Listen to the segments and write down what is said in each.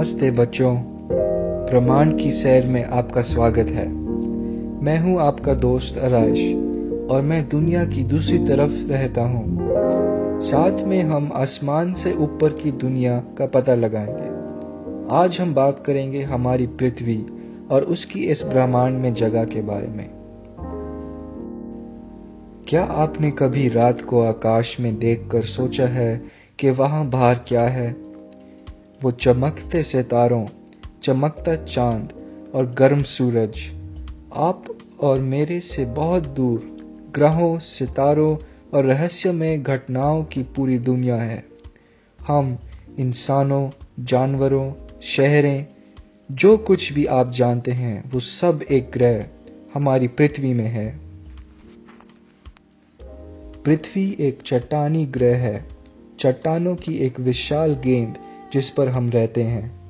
नमस्ते बच्चों। ब्रह्मांड की सैर में आपका स्वागत है। मैं हूँ आपका दोस्त अराइश और मैं दुनिया की दूसरी तरफ़ रहता हूँ। साथ में हम आसमान से ऊपर की दुनिया का पता लगाएँगे। आज हम बात करेंगे हमारी पृथ्वी और उसकी इस ब्रह्मांड में जगह के बारे में। क्या आपने कभी रात को आकाश में देखकर सोचा है कि वहाँ बाहर क्या है? वो चमकते सितारों, चमकता चाँद और गर्म सूरज। आप और मेरे से बहुत दूर, ग्रहों, सितारों और रहस्यमय घटनाओं की पूरी दुनिया है। हम इंसानों, जानवरों, शहरें, जो कुछ भी आप जानते हैं, वो सब एक ग्रह हमारी पृथ्वी में है। पृथ्वी एक चट्टानी ग्रह है। चट्टानों की एक विशाल गेंद जिस पर हम रहते हैं।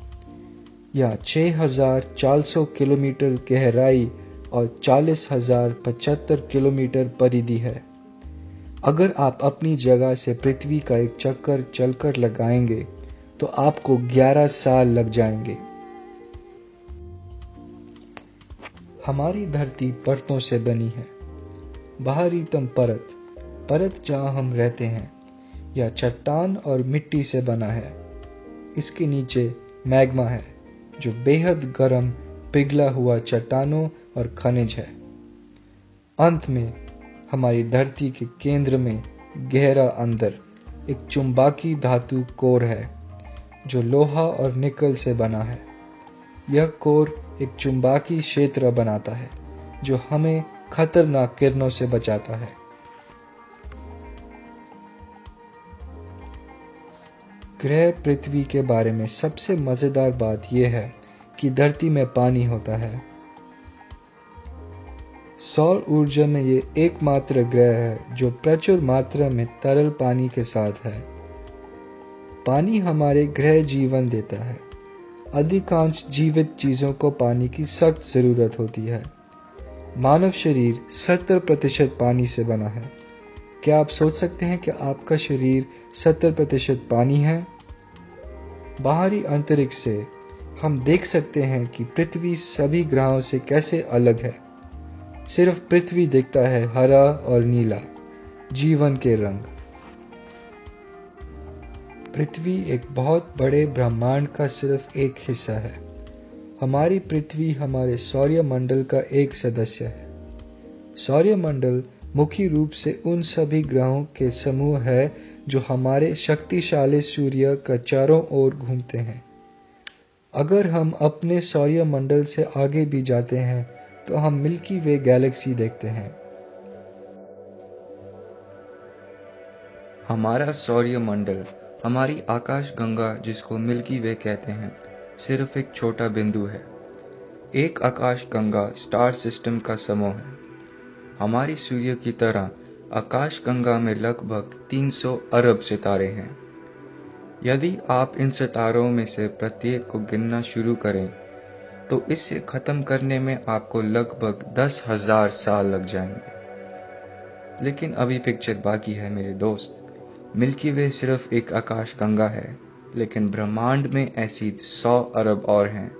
या 6400 किलोमीटर गहराई और 40,075 किलोमीटर परिधि है। अगर आप अपनी जगह से पृथ्वी का एक चक्कर चलकर लगाएँगे तो आपको 11 साल लग जाएँगे। हमारी धरती परतों से बनी है। बाहरीतम परत परत जहाँ हम रहते हैं या चट्टान और मिट्टी से बना है। इसके नीचे मैग्मा है, जो बेहद गर्म, पिघला हुआ चट्टानों और खनिज है। अंत में हमारी धरती के केंद्र में गहरा अंदर एक चुंबाकी धातु कोर है, जो लोहा और निकल से बना है। यह कोर एक चुंबाकी क्षेत्र बनाता है, जो हमें खतरनाक किरणों से बचाता है। ग्रह पृथ्वी के बारे में सबसे मज़ेदार बात यह है कि धरती में पानी होता है। सौर ऊर्जा में यह एकमात्र ग्रह है जो प्रचुर मात्रा में तरल पानी के साथ है। पानी हमारे ग्रह जीवन देता है। अधिकांश जीवित चीज़ों को पानी की सख्त ज़रूरत होती है। मानव शरीर 70 प्रतिशत पानी से बना है। क्या आप सोच सकते हैं कि आपका शरीर 70 प्रतिशत पानी है? बाहरी अंतरिक्ष से हम देख सकते हैं कि पृथ्वी सभी ग्रहों से कैसे अलग है। सिर्फ़ पृथ्वी दिखता है हरा और नीला, जीवन के रंग। पृथ्वी एक बहुत बड़े ब्रह्मांड का सिर्फ़ एक हिस्सा है। हमारी पृथ्वी हमारे सौर्य मंडल का एक सदस्य है। सौर्य मंडल मुख्य रूप से उन सभी ग्रहों के समूह है जो हमारे शक्तिशाली सूर्य का चारों ओर घूमते हैं। अगर हम अपने सौर्य मंडल से आगे भी जाते हैं तो हम मिल्की वे गैलेक्सी देखते हैं। हमारा सौर्य मंडल हमारी आकाश गंगा जिसको मिल्की वे कहते हैं, सिर्फ़ एक छोटा बिंदु है। एक आकाश गंगा स्टार सिस्टम का समूह है। हमारी सूर्य की तरह आकाश गंगा में लगभग 300 अरब सितारे हैं। यदि आप इन सितारों में से प्रत्येक को गिनना शुरू करें तो इसे खत्म करने में आपको लगभग दस हज़ार साल लग जाएँगे। लेकिन अभी पिक्चर बाकी है मेरे दोस्त। मिल्की वे सिर्फ़ एक आकाश गंगा है, लेकिन ब्रह्मांड में ऐसी सौ अरब और हैं।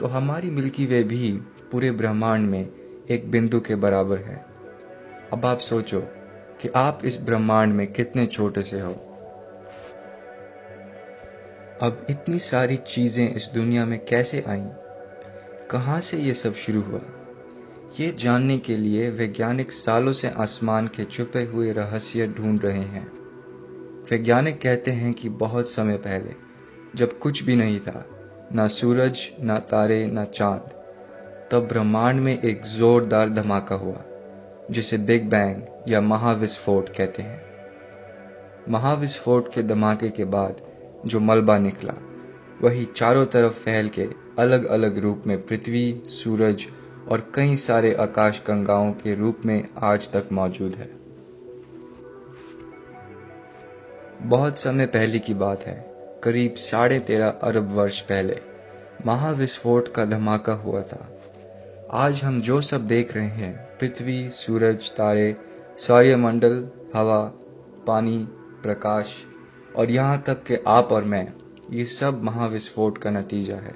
तो हमारी मिल्की वे भी पूरे ब्रह्मांड में एक बिंदु के बराबर है। अब आप सोचो कि आप इस ब्रह्मांड में कितने छोटे से हो। अब इतनी सारी चीज़ें इस दुनिया में कैसे आईं? कहाँ से ये सब शुरू हुआ? ये जानने के लिए वैज्ञानिक सालों से आसमान के छुपे हुए रहस्य ढूंढ रहे हैं। वैज्ञानिक कहते हैं कि बहुत समय पहले, जब कुछ भी नहीं था, ना सूरज, ना तारे, ना चाँद तब ब्रह्मांड में एक जोरदार धमाका हुआ, जिसे बिग बैंग या महाविस्फोट कहते हैं। महाविस्फोट के धमाके के बाद जो मलबा निकला, वही चारों तरफ़ फैल के अलग अलग रूप में पृथ्वी, सूरज और कई सारे आकाश गंगाओं के रूप में आज तक मौजूद है। बहुत समय पहले की बात है, करीब साढ़े तेरह अरब वर्ष पहले महाविस्फोट का धमाका हुआ था। आज हम जो सब देख रहे हैं, पृथ्वी, सूरज, तारे सौर्यमंडल हवा, पानी, प्रकाश, और यहाँ तक कि आप और मैं, ये सब महाविस्फोट का नतीजा है।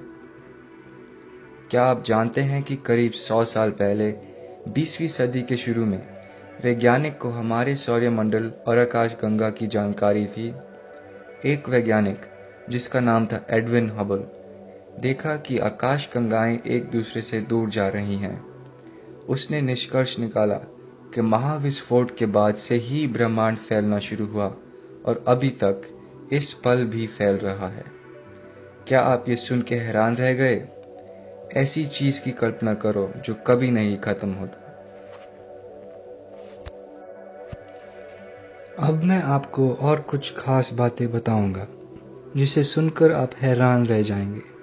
क्या आप जानते हैं कि करीब 100 साल पहले 20वीं सदी के शुरू में, वैज्ञानिक को हमारे सौर्यमंडल और आकाश गंगा की जानकारी थी? एक वैज्ञानिक, जिसका नाम था एडविन हबल। देखा कि आकाश गंगाएँ एक दूसरे से दूर जा रही हैं। उसने निष्कर्ष निकाला कि महाविस्फोट के बाद से ही ब्रह्मांड फैलना शुरू हुआ और अभी तक इस पल भी फैल रहा है। क्या आप ये सुन के हैरान रह गए? ऐसी चीज़ की कल्पना करो जो कभी नहीं खत्म होता। अब मैं आपको और कुछ खास बातें बताऊँगा, जिसे सुनकर आप हैरान रह जाएँगे।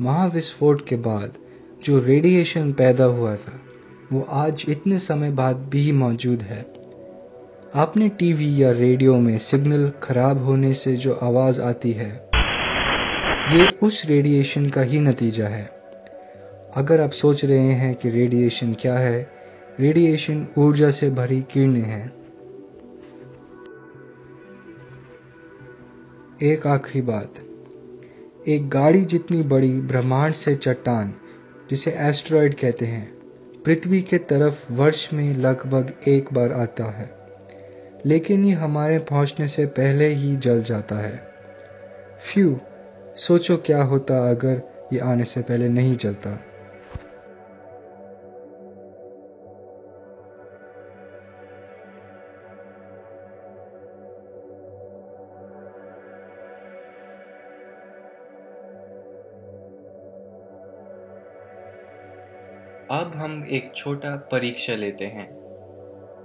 महाविस्फोट के बाद जो रेडिएशन पैदा हुआ था, वो आज इतने समय बाद भी मौजूद है। आपने टीवी या रेडियो में सिग्नल खराब होने से जो आवाज़ आती है, ये उस रेडिएशन का ही नतीजा है। अगर आप सोच रहे हैं कि रेडिएशन क्या है रेडिएशन ऊर्जा से भरी किरणें हैं। एक आखिरी बात एक गाड़ी जितनी बड़ी ब्रह्मांड से चट्टान, जिसे एस्ट्रॉयड कहते हैं, पृथ्वी के तरफ़ वर्ष में लगभग एक बार आता है। लेकिन ये हमारे पहुँचने से पहले ही जल जाता है। फ्यू सोचो क्या होता अगर ये आने से पहले नहीं जलता। अब हम एक छोटा परीक्षा लेते हैं।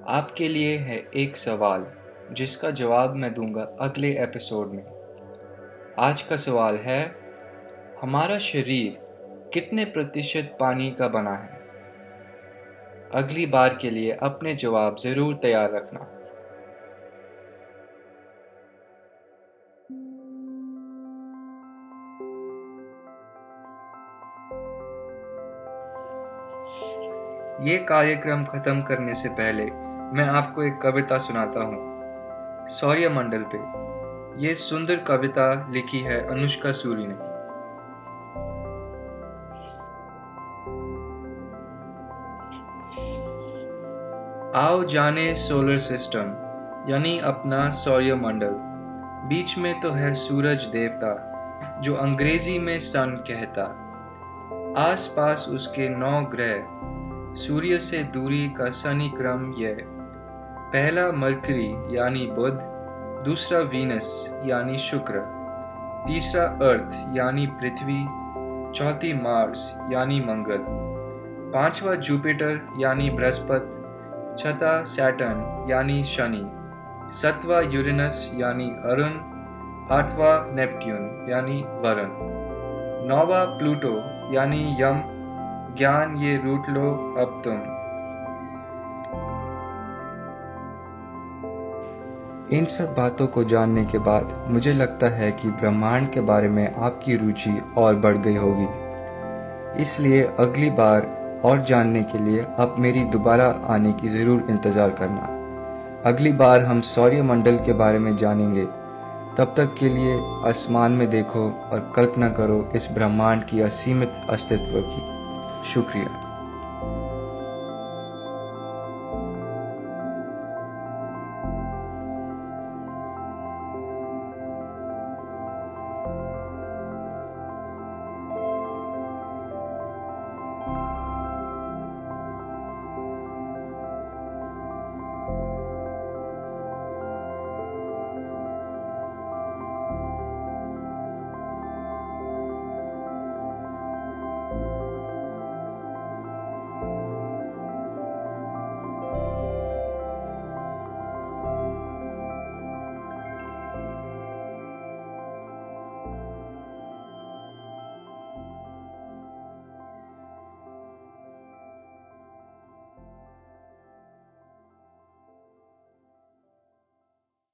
आपके लिए है एक सवाल, जिसका जवाब मैं दूँगा अगले एपिसोड में। आज का सवाल है, हमारा शरीर कितने प्रतिशत पानी का बना है? अगली बार के लिए अपने जवाब ज़रूर तैयार रखना। ये कार्यक्रम खत्म करने से पहले मैं आपको एक कविता सुनाता हूँ। सौर्य मंडल पे। ये सुंदर कविता लिखी है अनुष्का सूरी ने। आओ जाने सोलर सिस्टम, यानी अपना सौर्य मंडल। बीच में तो है सूरज देवता, जो अंग्रेज़ी में सन कहता। आसपास उसके नौ ग्रह सूर्य से दूरी का सनी क्रम यह। पहला मरकरी यानी बुध, दूसरा वीनस यानी शुक्र, तीसरा अर्थ यानी पृथ्वी, चौथी मार्स यानी मंगल, पांचवा जुपिटर यानी बृहस्पति, छठा सैटर्न यानी शनि, सतवा यूरेनस यानी अरुण, आठवां नेपट्ट्यून यानी वरुण, नौवा प्लूटो यानी यम ज्ञान ये रूट लो, अब तुम। इन सब बातों को जानने के बाद मुझे लगता है कि ब्रह्मांड के बारे में आपकी रुचि और बढ़ गई होगी। इसलिए अगली बार और जानने के लिए आप मेरी दोबारा आने की ज़रूर इंतज़ार करना। अगली बार हम सौर्य मंडल के बारे में जानेंगे। तब तक के लिए आसमान में देखो और कल्पना करो इस ब्रह्मांड की असीमित अस्तित्व की। शुक्रिया।